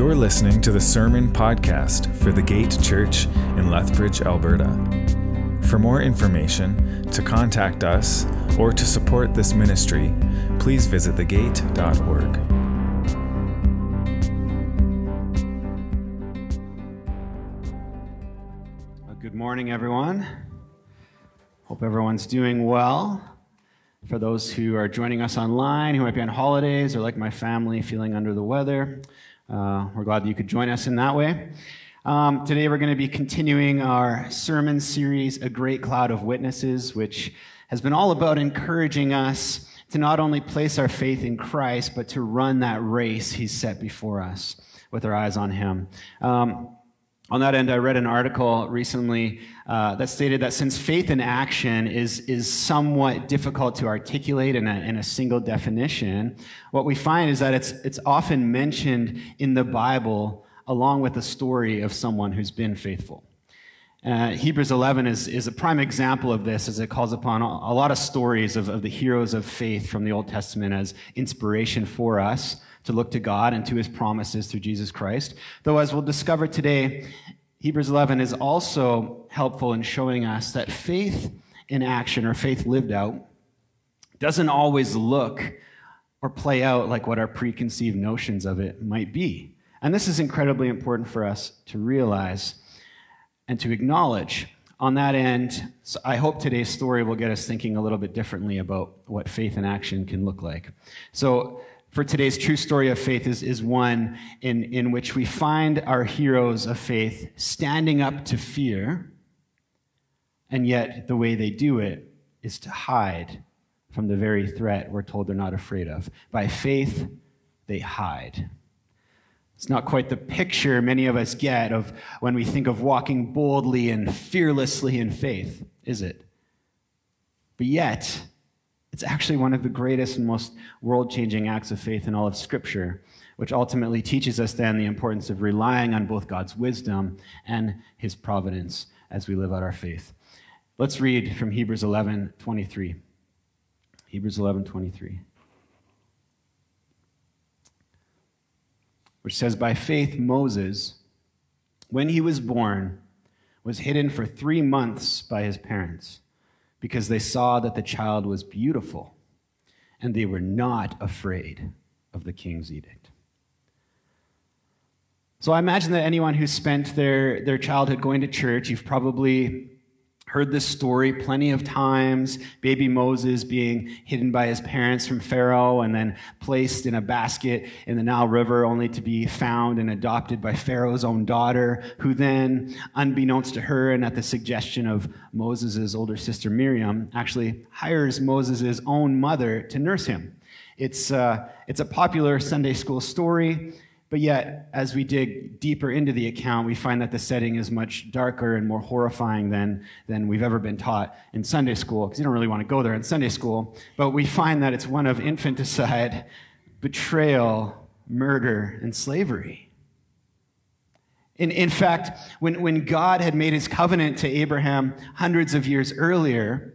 You're listening to the Sermon Podcast for the Gate Church in Lethbridge, Alberta. For more information, to contact us, or to support this ministry, please visit thegate.org. Good morning, everyone. Hope everyone's doing well. For those who are joining us online, who might be on holidays, or like my family, feeling under the weather, uh, we're glad that you could join us in that way. Um, today, we're going to be continuing our sermon series, A Great Cloud of Witnesses, which has been all about encouraging us to not only place our faith in Christ, but to run that race He's set before us with our eyes on Him. Um, on that end, I read an article recently uh, that stated that since faith in action is, is somewhat difficult to articulate in a, in a single definition, what we find is that it's, it's often mentioned in the Bible along with the story of someone who's been faithful. Uh, Hebrews 11 is, is a prime example of this as it calls upon a lot of stories of, of the heroes of faith from the Old Testament as inspiration for us to look to God and to his promises through Jesus Christ. Though, as we'll discover today, Hebrews 11 is also helpful in showing us that faith in action or faith lived out doesn't always look or play out like what our preconceived notions of it might be. And this is incredibly important for us to realize and to acknowledge. On that end, so I hope today's story will get us thinking a little bit differently about what faith in action can look like. So, for today's true story of faith is, is one in, in which we find our heroes of faith standing up to fear, and yet the way they do it is to hide from the very threat we're told they're not afraid of. By faith, they hide. It's not quite the picture many of us get of when we think of walking boldly and fearlessly in faith, is it? But yet, it's actually one of the greatest and most world changing acts of faith in all of Scripture, which ultimately teaches us then the importance of relying on both God's wisdom and His providence as we live out our faith. Let's read from Hebrews 11 23. Hebrews 11 23. Which says, By faith, Moses, when he was born, was hidden for three months by his parents because they saw that the child was beautiful and they were not afraid of the king's edict. So I imagine that anyone who spent their, their childhood going to church, you've probably heard this story plenty of times baby Moses being hidden by his parents from Pharaoh and then placed in a basket in the Nile River, only to be found and adopted by Pharaoh's own daughter, who then, unbeknownst to her and at the suggestion of Moses' older sister Miriam, actually hires Moses' own mother to nurse him. It's, uh, it's a popular Sunday school story. But yet, as we dig deeper into the account, we find that the setting is much darker and more horrifying than, than we've ever been taught in Sunday school, because you don't really want to go there in Sunday school. But we find that it's one of infanticide, betrayal, murder, and slavery. In, in fact, when, when God had made his covenant to Abraham hundreds of years earlier,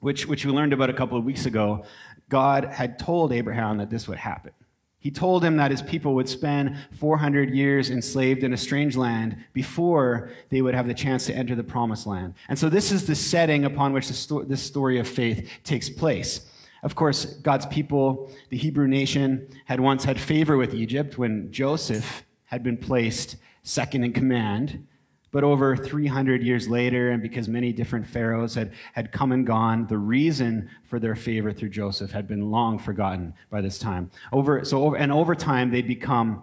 which, which we learned about a couple of weeks ago, God had told Abraham that this would happen. He told him that his people would spend 400 years enslaved in a strange land before they would have the chance to enter the promised land. And so, this is the setting upon which this story of faith takes place. Of course, God's people, the Hebrew nation, had once had favor with Egypt when Joseph had been placed second in command. But over 300 years later, and because many different pharaohs had, had come and gone, the reason for their favor through Joseph had been long forgotten by this time. Over, so over, and over time, they'd become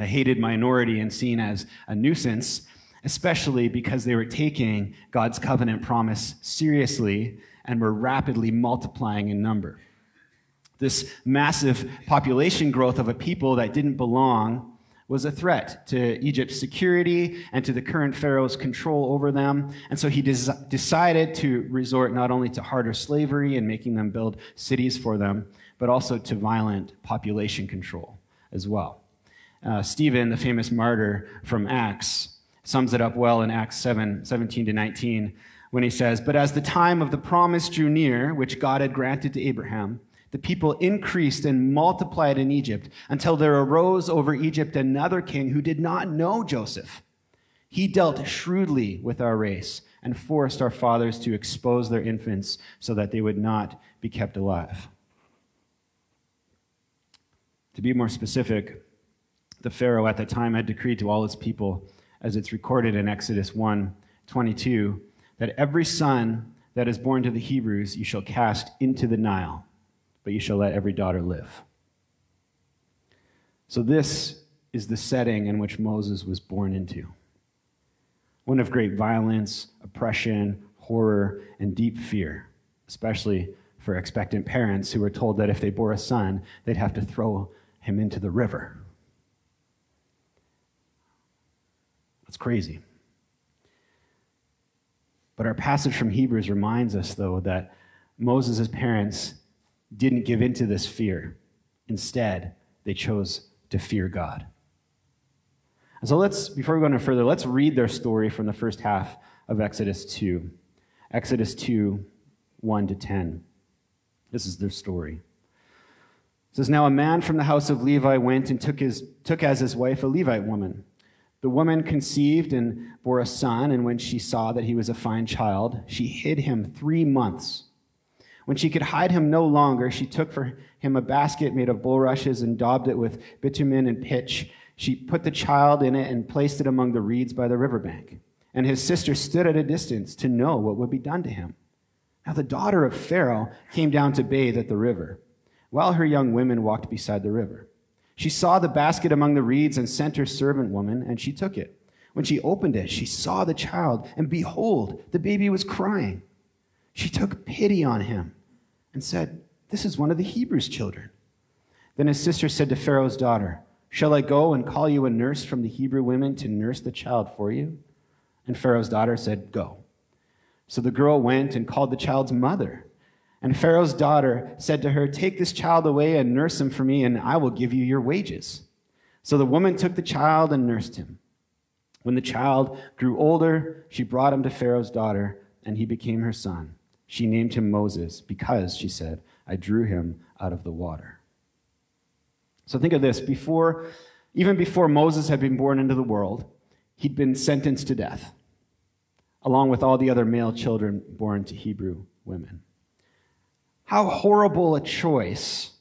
a hated minority and seen as a nuisance, especially because they were taking God's covenant promise seriously and were rapidly multiplying in number. This massive population growth of a people that didn't belong was a threat to Egypt's security and to the current Pharaoh's control over them. And so he des- decided to resort not only to harder slavery and making them build cities for them, but also to violent population control as well. Uh, Stephen, the famous martyr from Acts, sums it up well in Acts 7 17 to 19 when he says, But as the time of the promise drew near, which God had granted to Abraham, the people increased and multiplied in Egypt until there arose over Egypt another king who did not know Joseph. He dealt shrewdly with our race and forced our fathers to expose their infants so that they would not be kept alive. To be more specific, the Pharaoh at that time had decreed to all his people, as it's recorded in Exodus 1 22, that every son that is born to the Hebrews you shall cast into the Nile, but you shall let every daughter live. So, this is the setting in which Moses was born into one of great violence, oppression, horror, and deep fear, especially for expectant parents who were told that if they bore a son, they'd have to throw him into the river. That's crazy. But our passage from Hebrews reminds us, though, that Moses' parents didn't give in to this fear. Instead, they chose to fear God. And so let's, before we go any further, let's read their story from the first half of Exodus 2. Exodus 2, 1 to 10. This is their story. It says, Now a man from the house of Levi went and took, his, took as his wife a Levite woman the woman conceived and bore a son, and when she saw that he was a fine child, she hid him three months. When she could hide him no longer, she took for him a basket made of bulrushes and daubed it with bitumen and pitch. She put the child in it and placed it among the reeds by the riverbank. And his sister stood at a distance to know what would be done to him. Now the daughter of Pharaoh came down to bathe at the river, while her young women walked beside the river. She saw the basket among the reeds and sent her servant woman, and she took it. When she opened it, she saw the child, and behold, the baby was crying. She took pity on him and said, This is one of the Hebrews' children. Then his sister said to Pharaoh's daughter, Shall I go and call you a nurse from the Hebrew women to nurse the child for you? And Pharaoh's daughter said, Go. So the girl went and called the child's mother. And Pharaoh's daughter said to her, Take this child away and nurse him for me, and I will give you your wages. So the woman took the child and nursed him. When the child grew older, she brought him to Pharaoh's daughter, and he became her son. She named him Moses because, she said, I drew him out of the water. So think of this before, even before Moses had been born into the world, he'd been sentenced to death, along with all the other male children born to Hebrew women. How horrible a choice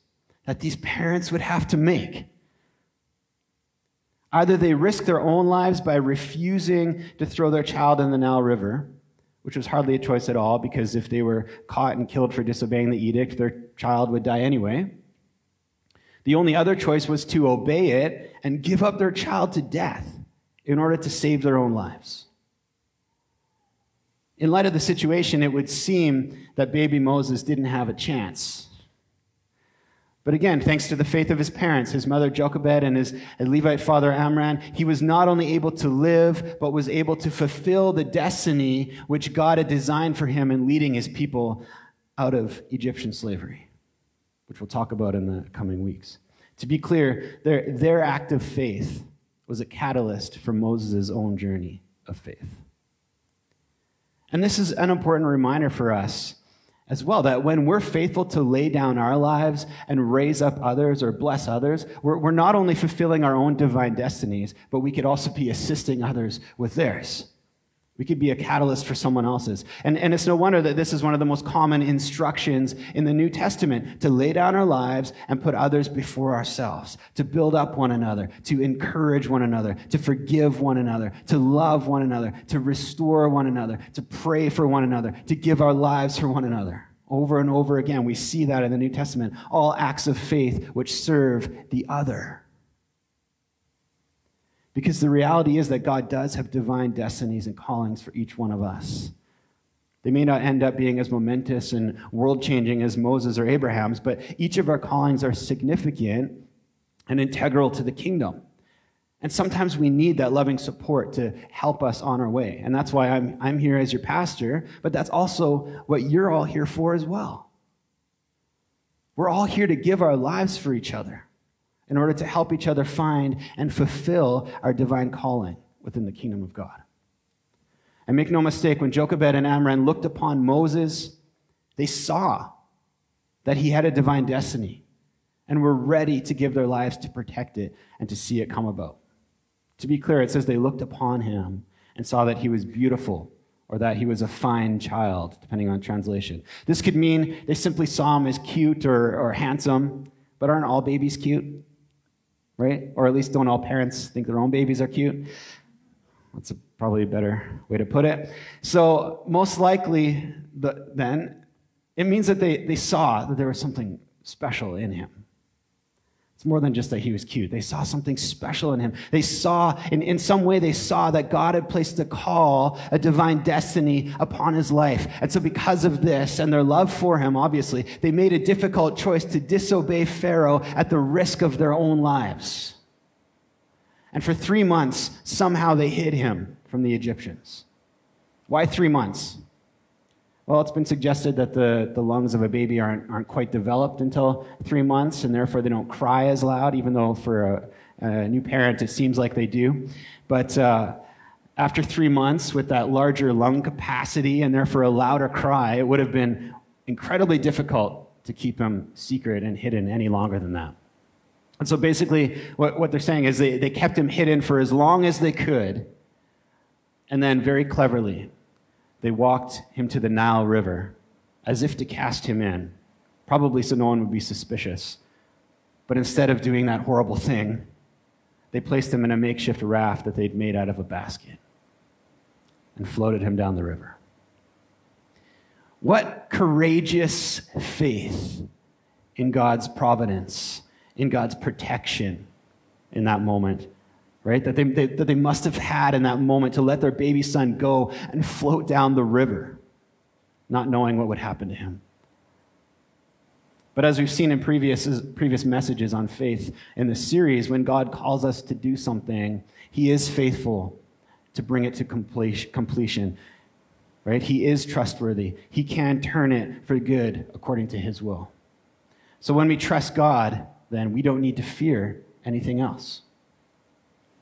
that these parents would have to make. Either they risk their own lives by refusing to throw their child in the Nile River, which was hardly a choice at all because if they were caught and killed for disobeying the edict, their child would die anyway. The only other choice was to obey it and give up their child to death in order to save their own lives. In light of the situation, it would seem that baby Moses didn't have a chance. But again, thanks to the faith of his parents, his mother Jochebed and his Levite father Amram, he was not only able to live, but was able to fulfill the destiny which God had designed for him in leading his people out of Egyptian slavery, which we'll talk about in the coming weeks. To be clear, their, their act of faith was a catalyst for Moses' own journey of faith. And this is an important reminder for us as well that when we're faithful to lay down our lives and raise up others or bless others, we're, we're not only fulfilling our own divine destinies, but we could also be assisting others with theirs. We could be a catalyst for someone else's. And, and it's no wonder that this is one of the most common instructions in the New Testament to lay down our lives and put others before ourselves, to build up one another, to encourage one another, to forgive one another, to love one another, to restore one another, to pray for one another, to give our lives for one another. Over and over again, we see that in the New Testament. All acts of faith which serve the other. Because the reality is that God does have divine destinies and callings for each one of us. They may not end up being as momentous and world changing as Moses or Abraham's, but each of our callings are significant and integral to the kingdom. And sometimes we need that loving support to help us on our way. And that's why I'm, I'm here as your pastor, but that's also what you're all here for as well. We're all here to give our lives for each other in order to help each other find and fulfill our divine calling within the kingdom of God. And make no mistake, when Jochebed and Amram looked upon Moses, they saw that he had a divine destiny and were ready to give their lives to protect it and to see it come about. To be clear, it says they looked upon him and saw that he was beautiful or that he was a fine child, depending on translation. This could mean they simply saw him as cute or, or handsome, but aren't all babies cute? Right? Or at least don't all parents think their own babies are cute? That's a, probably a better way to put it. So, most likely, the, then, it means that they, they saw that there was something special in him. It's more than just that he was cute. They saw something special in him. They saw, in, in some way, they saw that God had placed a call, a divine destiny upon his life. And so, because of this and their love for him, obviously, they made a difficult choice to disobey Pharaoh at the risk of their own lives. And for three months, somehow they hid him from the Egyptians. Why three months? Well, it's been suggested that the, the lungs of a baby aren't, aren't quite developed until three months, and therefore they don't cry as loud, even though for a, a new parent it seems like they do. But uh, after three months, with that larger lung capacity and therefore a louder cry, it would have been incredibly difficult to keep him secret and hidden any longer than that. And so basically, what, what they're saying is they, they kept him hidden for as long as they could, and then very cleverly, they walked him to the Nile River as if to cast him in, probably so no one would be suspicious. But instead of doing that horrible thing, they placed him in a makeshift raft that they'd made out of a basket and floated him down the river. What courageous faith in God's providence, in God's protection in that moment right? That they, they, that they must have had in that moment to let their baby son go and float down the river, not knowing what would happen to him. But as we've seen in previous, previous messages on faith in the series, when God calls us to do something, He is faithful to bring it to completion. Right? He is trustworthy. He can turn it for good according to His will. So when we trust God, then we don't need to fear anything else.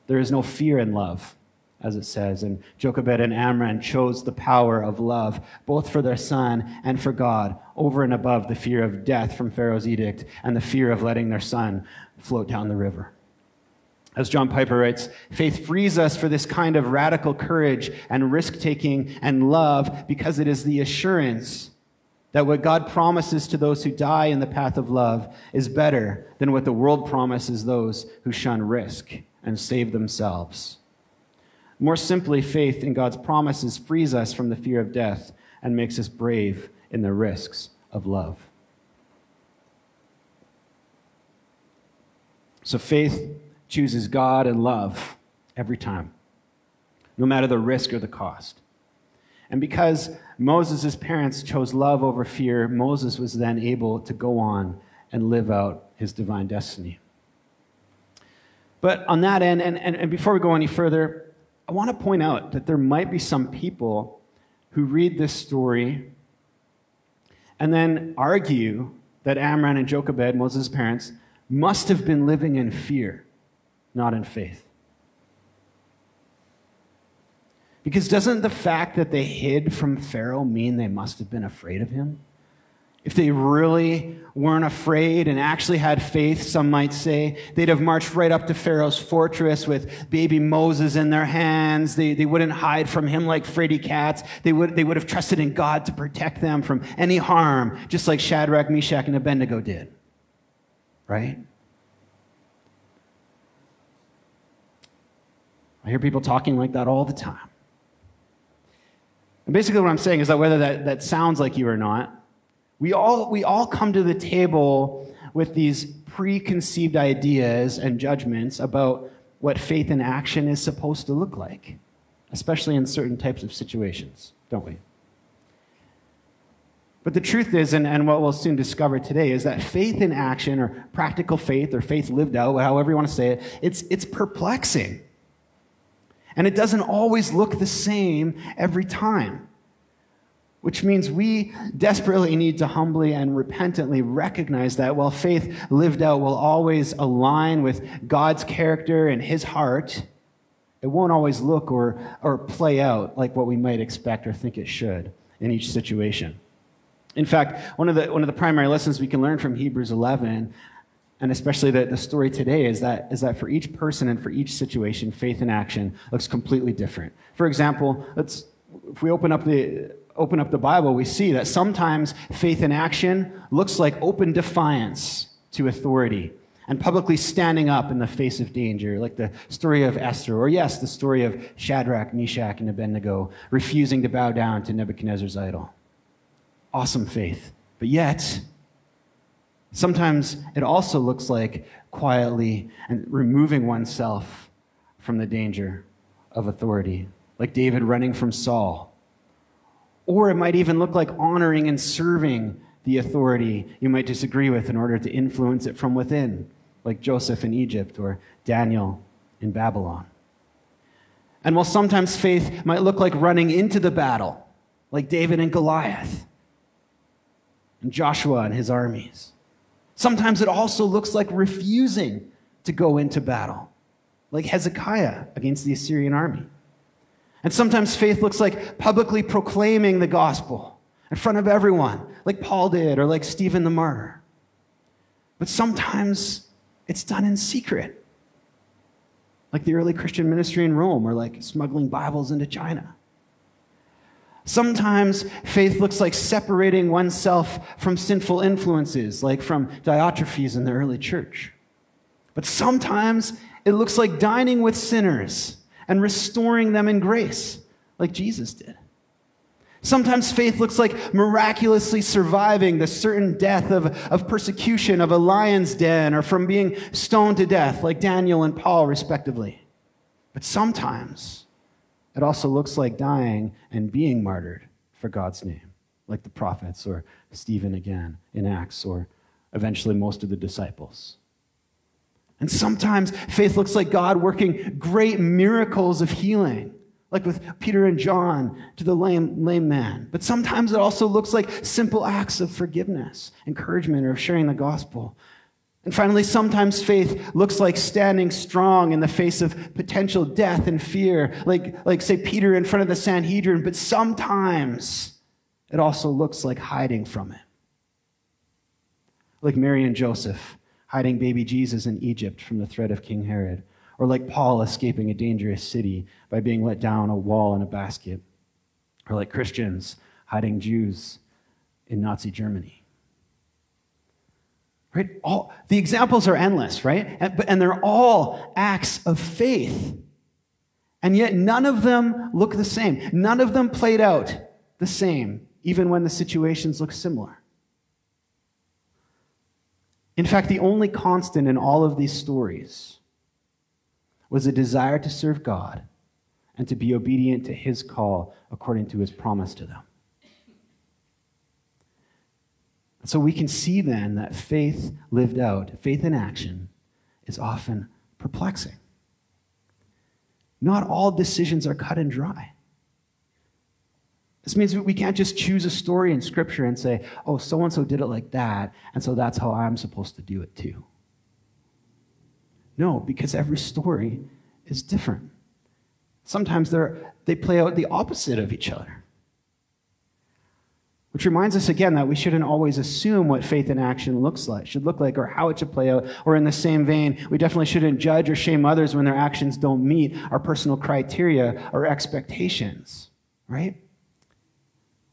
There is no fear in love, as it says. And Jochebed and Amram chose the power of love, both for their son and for God, over and above the fear of death from Pharaoh's edict and the fear of letting their son float down the river. As John Piper writes, faith frees us for this kind of radical courage and risk taking and love because it is the assurance that what God promises to those who die in the path of love is better than what the world promises those who shun risk and save themselves. More simply, faith in God's promises frees us from the fear of death and makes us brave in the risks of love. So faith chooses God and love every time, no matter the risk or the cost. And because Moses' parents chose love over fear, Moses was then able to go on and live out his divine destiny. But on that end, and, and, and before we go any further, I want to point out that there might be some people who read this story and then argue that Amram and Jochebed, Moses' parents, must have been living in fear, not in faith. Because doesn't the fact that they hid from Pharaoh mean they must have been afraid of him? If they really weren't afraid and actually had faith, some might say, they'd have marched right up to Pharaoh's fortress with baby Moses in their hands. They, they wouldn't hide from him like fraidy cats. They would, they would have trusted in God to protect them from any harm, just like Shadrach, Meshach, and Abednego did. Right? I hear people talking like that all the time. And basically, what I'm saying is that whether that, that sounds like you or not, we all, we all come to the table with these preconceived ideas and judgments about what faith in action is supposed to look like, especially in certain types of situations, don't we? But the truth is, and, and what we'll soon discover today, is that faith in action, or practical faith, or faith lived out, however you want to say it, it's, it's perplexing. And it doesn't always look the same every time which means we desperately need to humbly and repentantly recognize that while faith lived out will always align with God's character and his heart, it won't always look or, or play out like what we might expect or think it should in each situation. In fact, one of the, one of the primary lessons we can learn from Hebrews 11, and especially the, the story today, is that, is that for each person and for each situation, faith in action looks completely different. For example, let's, if we open up the, open up the Bible, we see that sometimes faith in action looks like open defiance to authority and publicly standing up in the face of danger, like the story of Esther, or yes, the story of Shadrach, Meshach, and Abednego refusing to bow down to Nebuchadnezzar's idol. Awesome faith. But yet, sometimes it also looks like quietly and removing oneself from the danger of authority, like David running from Saul. Or it might even look like honoring and serving the authority you might disagree with in order to influence it from within, like Joseph in Egypt or Daniel in Babylon. And while sometimes faith might look like running into the battle, like David and Goliath, and Joshua and his armies, sometimes it also looks like refusing to go into battle, like Hezekiah against the Assyrian army. And sometimes faith looks like publicly proclaiming the gospel in front of everyone, like Paul did or like Stephen the martyr. But sometimes it's done in secret, like the early Christian ministry in Rome or like smuggling Bibles into China. Sometimes faith looks like separating oneself from sinful influences, like from Diotrephes in the early church. But sometimes it looks like dining with sinners and restoring them in grace, like Jesus did. Sometimes faith looks like miraculously surviving the certain death of, of persecution of a lion's den or from being stoned to death, like Daniel and Paul, respectively. But sometimes it also looks like dying and being martyred for God's name, like the prophets or Stephen again in Acts or eventually most of the disciples. And sometimes faith looks like God working great miracles of healing like with Peter and John to the lame, lame man. But sometimes it also looks like simple acts of forgiveness, encouragement, or sharing the gospel. And finally, sometimes faith looks like standing strong in the face of potential death and fear, like, like say, Peter in front of the Sanhedrin. But sometimes it also looks like hiding from it. Like Mary and Joseph hiding baby Jesus in Egypt from the threat of King Herod or like Paul escaping a dangerous city by being let down a wall in a basket, or like Christians hiding Jews in Nazi Germany. Right? All, the examples are endless, right? And, and they're all acts of faith. And yet none of them look the same. None of them played out the same, even when the situations look similar. In fact, the only constant in all of these stories was a desire to serve God and to be obedient to his call according to his promise to them. So we can see then that faith lived out, faith in action, is often perplexing. Not all decisions are cut and dry. This means we can't just choose a story in Scripture and say, oh, so and so did it like that, and so that's how I'm supposed to do it too. No, because every story is different. Sometimes they play out the opposite of each other. Which reminds us again that we shouldn't always assume what faith in action looks like, should look like, or how it should play out. Or in the same vein, we definitely shouldn't judge or shame others when their actions don't meet our personal criteria or expectations, right?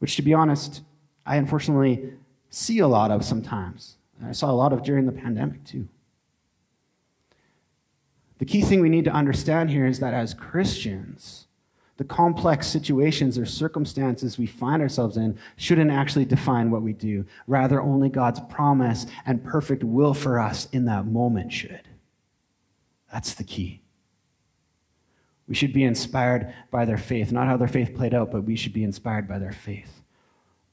Which, to be honest, I unfortunately see a lot of sometimes. I saw a lot of during the pandemic, too. The key thing we need to understand here is that as Christians, the complex situations or circumstances we find ourselves in shouldn't actually define what we do. Rather, only God's promise and perfect will for us in that moment should. That's the key. We should be inspired by their faith, not how their faith played out, but we should be inspired by their faith.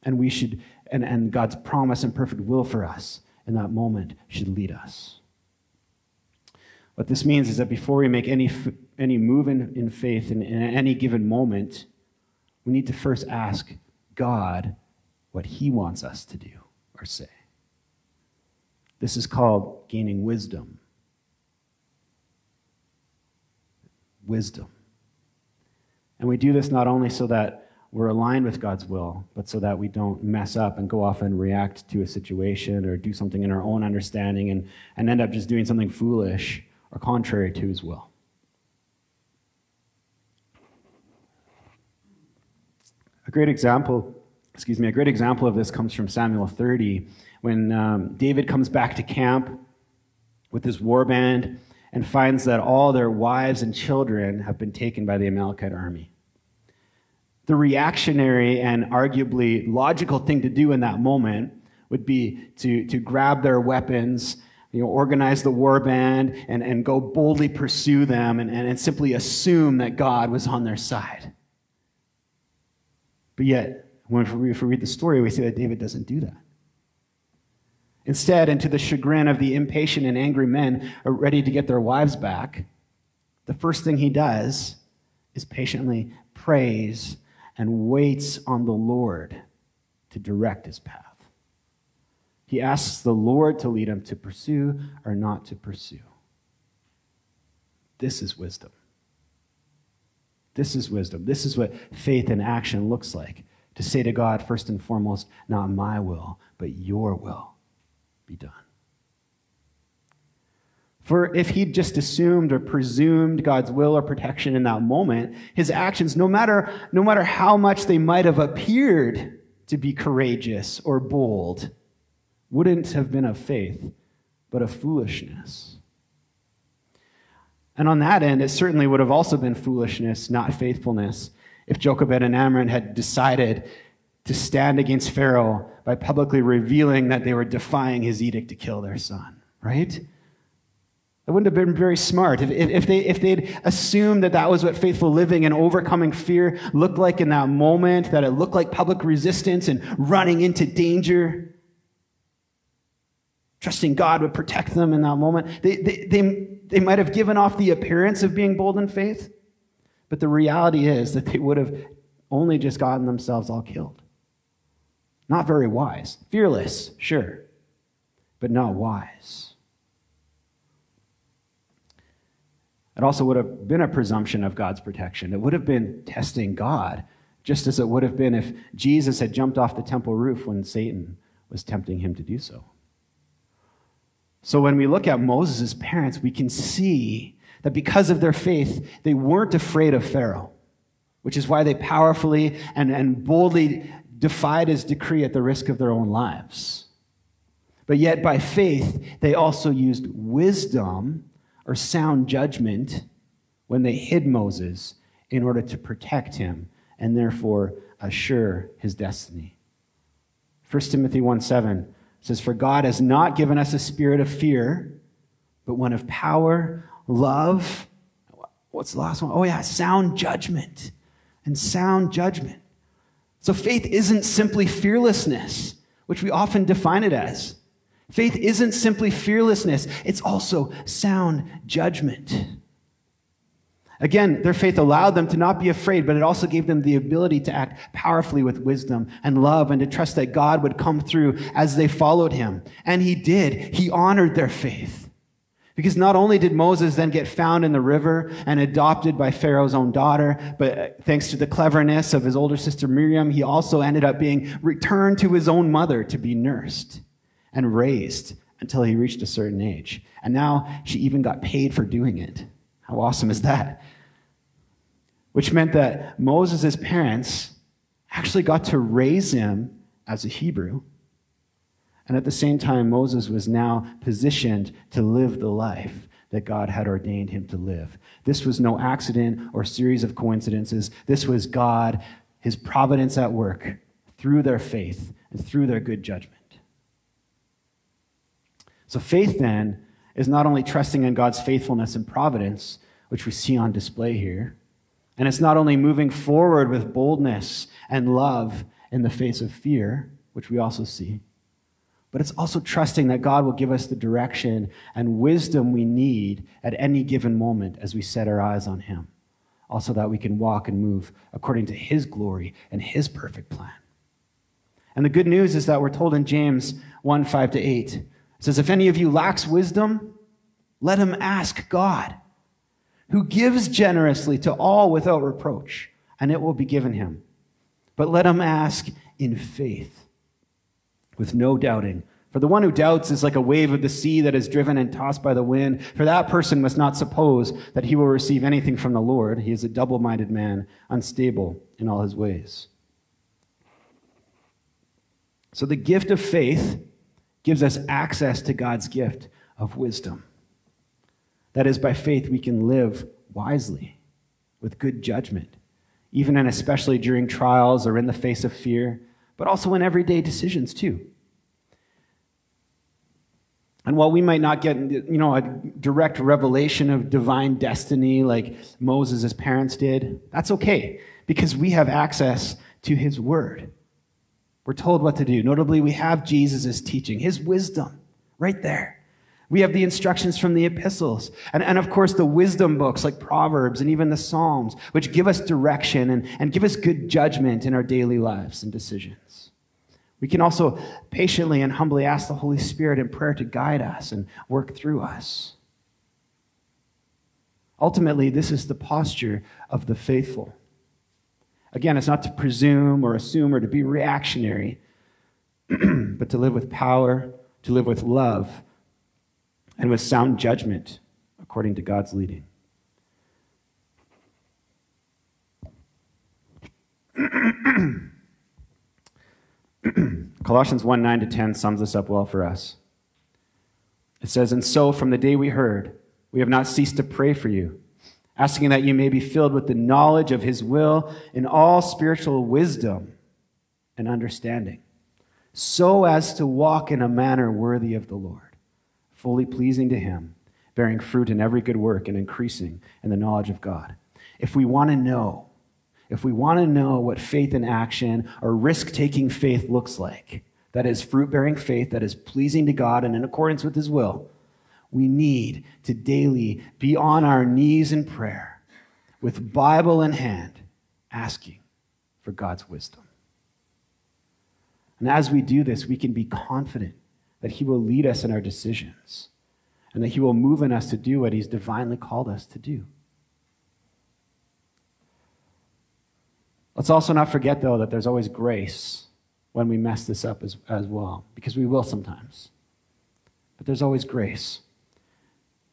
And we should, and, and God's promise and perfect will for us in that moment should lead us. What this means is that before we make any, any move in, in faith in, in any given moment, we need to first ask God what He wants us to do or say. This is called gaining wisdom. Wisdom. And we do this not only so that we're aligned with God's will, but so that we don't mess up and go off and react to a situation or do something in our own understanding and, and end up just doing something foolish or contrary to his will. A great example, excuse me, a great example of this comes from Samuel 30, when um, David comes back to camp with his war band and finds that all their wives and children have been taken by the Amalekite army. The reactionary and arguably logical thing to do in that moment would be to, to grab their weapons, you know, organize the war band, and, and go boldly pursue them and, and, and simply assume that God was on their side. But yet, when we, if we read the story, we see that David doesn't do that. Instead, and to the chagrin of the impatient and angry men uh, ready to get their wives back, the first thing he does is patiently prays and waits on the Lord to direct his path. He asks the Lord to lead him to pursue or not to pursue. This is wisdom. This is wisdom. This is what faith in action looks like. To say to God, first and foremost, not my will, but your will be done. For if he'd just assumed or presumed God's will or protection in that moment, his actions, no matter, no matter how much they might have appeared to be courageous or bold, wouldn't have been of faith, but of foolishness. And on that end, it certainly would have also been foolishness, not faithfulness, if Jochebed and Amram had decided to stand against Pharaoh by publicly revealing that they were defying his edict to kill their son, right? That wouldn't have been very smart. If, if, they, if they'd assumed that that was what faithful living and overcoming fear looked like in that moment, that it looked like public resistance and running into danger, trusting God would protect them in that moment, they, they, they, they might have given off the appearance of being bold in faith. But the reality is that they would have only just gotten themselves all killed. Not very wise. Fearless, sure, but not wise. It also would have been a presumption of God's protection. It would have been testing God, just as it would have been if Jesus had jumped off the temple roof when Satan was tempting him to do so. So when we look at Moses' parents, we can see that because of their faith, they weren't afraid of Pharaoh, which is why they powerfully and, and boldly defied his decree at the risk of their own lives. But yet, by faith, they also used wisdom or sound judgment when they hid Moses in order to protect him and therefore assure his destiny. 1 Timothy 1 7 says, For God has not given us a spirit of fear, but one of power, love. What's the last one? Oh, yeah, sound judgment. And sound judgment. So faith isn't simply fearlessness, which we often define it as. Faith isn't simply fearlessness, it's also sound judgment. Again, their faith allowed them to not be afraid, but it also gave them the ability to act powerfully with wisdom and love and to trust that God would come through as they followed him. And he did. He honored their faith. Because not only did Moses then get found in the river and adopted by Pharaoh's own daughter, but thanks to the cleverness of his older sister Miriam, he also ended up being returned to his own mother to be nursed and raised until he reached a certain age. And now she even got paid for doing it. How awesome is that? Which meant that Moses' parents actually got to raise him as a Hebrew and at the same time, Moses was now positioned to live the life that God had ordained him to live. This was no accident or series of coincidences. This was God, his providence at work through their faith and through their good judgment. So, faith then is not only trusting in God's faithfulness and providence, which we see on display here, and it's not only moving forward with boldness and love in the face of fear, which we also see but it's also trusting that God will give us the direction and wisdom we need at any given moment as we set our eyes on Him. Also, that we can walk and move according to His glory and His perfect plan. And the good news is that we're told in James 1 5 to 8, it says, If any of you lacks wisdom, let him ask God, who gives generously to all without reproach, and it will be given him. but let him ask in faith, with no doubting. For the one who doubts is like a wave of the sea that is driven and tossed by the wind. For that person must not suppose that he will receive anything from the Lord. He is a double minded man, unstable in all his ways. So the gift of faith gives us access to God's gift of wisdom. That is, by faith, we can live wisely with good judgment even and especially during trials or in the face of fear, but also in everyday decisions too. And while we might not get, you know, a direct revelation of divine destiny like Moses' parents did, that's okay because we have access to his word. We're told what to do. Notably, we have Jesus' teaching, his wisdom, right there. We have the instructions from the epistles. And, and of course, the wisdom books like Proverbs and even the Psalms, which give us direction and, and give us good judgment in our daily lives and decisions. We can also patiently and humbly ask the Holy Spirit in prayer to guide us and work through us. Ultimately, this is the posture of the faithful. Again, it's not to presume or assume or to be reactionary, but to live with power, to live with love and with sound judgment according to God's leading. Colossians 1 9 to 10 sums this up well for us. It says, And so from the day we heard, we have not ceased to pray for you, asking that you may be filled with the knowledge of his will in all spiritual wisdom and understanding, so as to walk in a manner worthy of the Lord fully pleasing to Him, bearing fruit in every good work and increasing in the knowledge of God. If we want to know, if we want to know what faith in action or risk taking faith looks like, that is fruit bearing faith that is pleasing to God and in accordance with His will, we need to daily be on our knees in prayer with Bible in hand, asking for God's wisdom. And as we do this, we can be confident that He will lead us in our decisions and that He will move in us to do what He's divinely called us to do. Let's also not forget, though, that there's always grace when we mess this up as, as well, because we will sometimes. But there's always grace.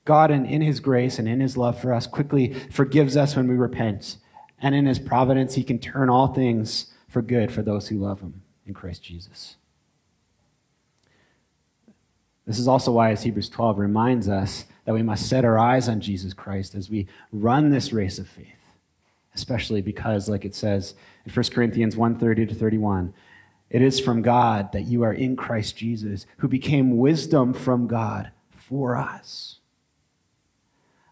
God, in, in His grace and in His love for us, quickly forgives us when we repent. And in His providence, He can turn all things for good for those who love Him in Christ Jesus. This is also why, as Hebrews 12 reminds us, that we must set our eyes on Jesus Christ as we run this race of faith, especially because, like it says in 1 Corinthians 1:30 to 31, it is from God that you are in Christ Jesus, who became wisdom from God for us.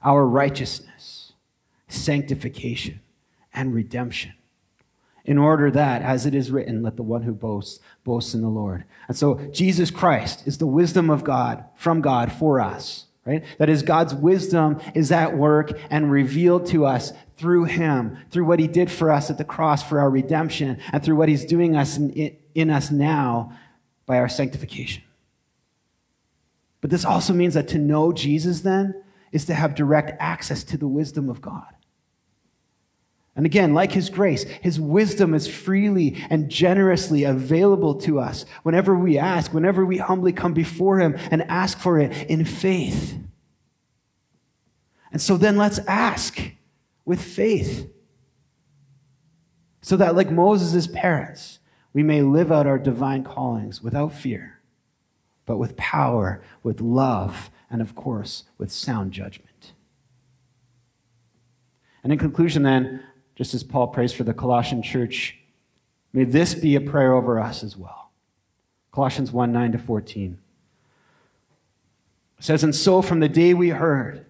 Our righteousness, sanctification, and redemption in order that, as it is written, let the one who boasts boast in the Lord. And so Jesus Christ is the wisdom of God from God for us, right? That is, God's wisdom is at work and revealed to us through him, through what he did for us at the cross for our redemption, and through what he's doing us in, in us now by our sanctification. But this also means that to know Jesus then is to have direct access to the wisdom of God. And again, like his grace, his wisdom is freely and generously available to us whenever we ask, whenever we humbly come before him and ask for it in faith. And so then let's ask with faith. So that, like Moses' parents, we may live out our divine callings without fear, but with power, with love, and of course, with sound judgment. And in conclusion, then, just as Paul prays for the Colossian church, may this be a prayer over us as well. Colossians 1 9 to 14. It says, And so from the day we heard,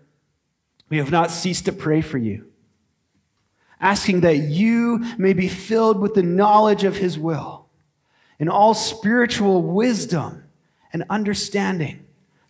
we have not ceased to pray for you, asking that you may be filled with the knowledge of his will, in all spiritual wisdom and understanding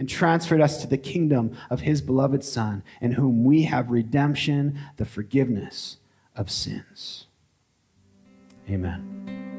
and transferred us to the kingdom of his beloved Son, in whom we have redemption, the forgiveness of sins. Amen.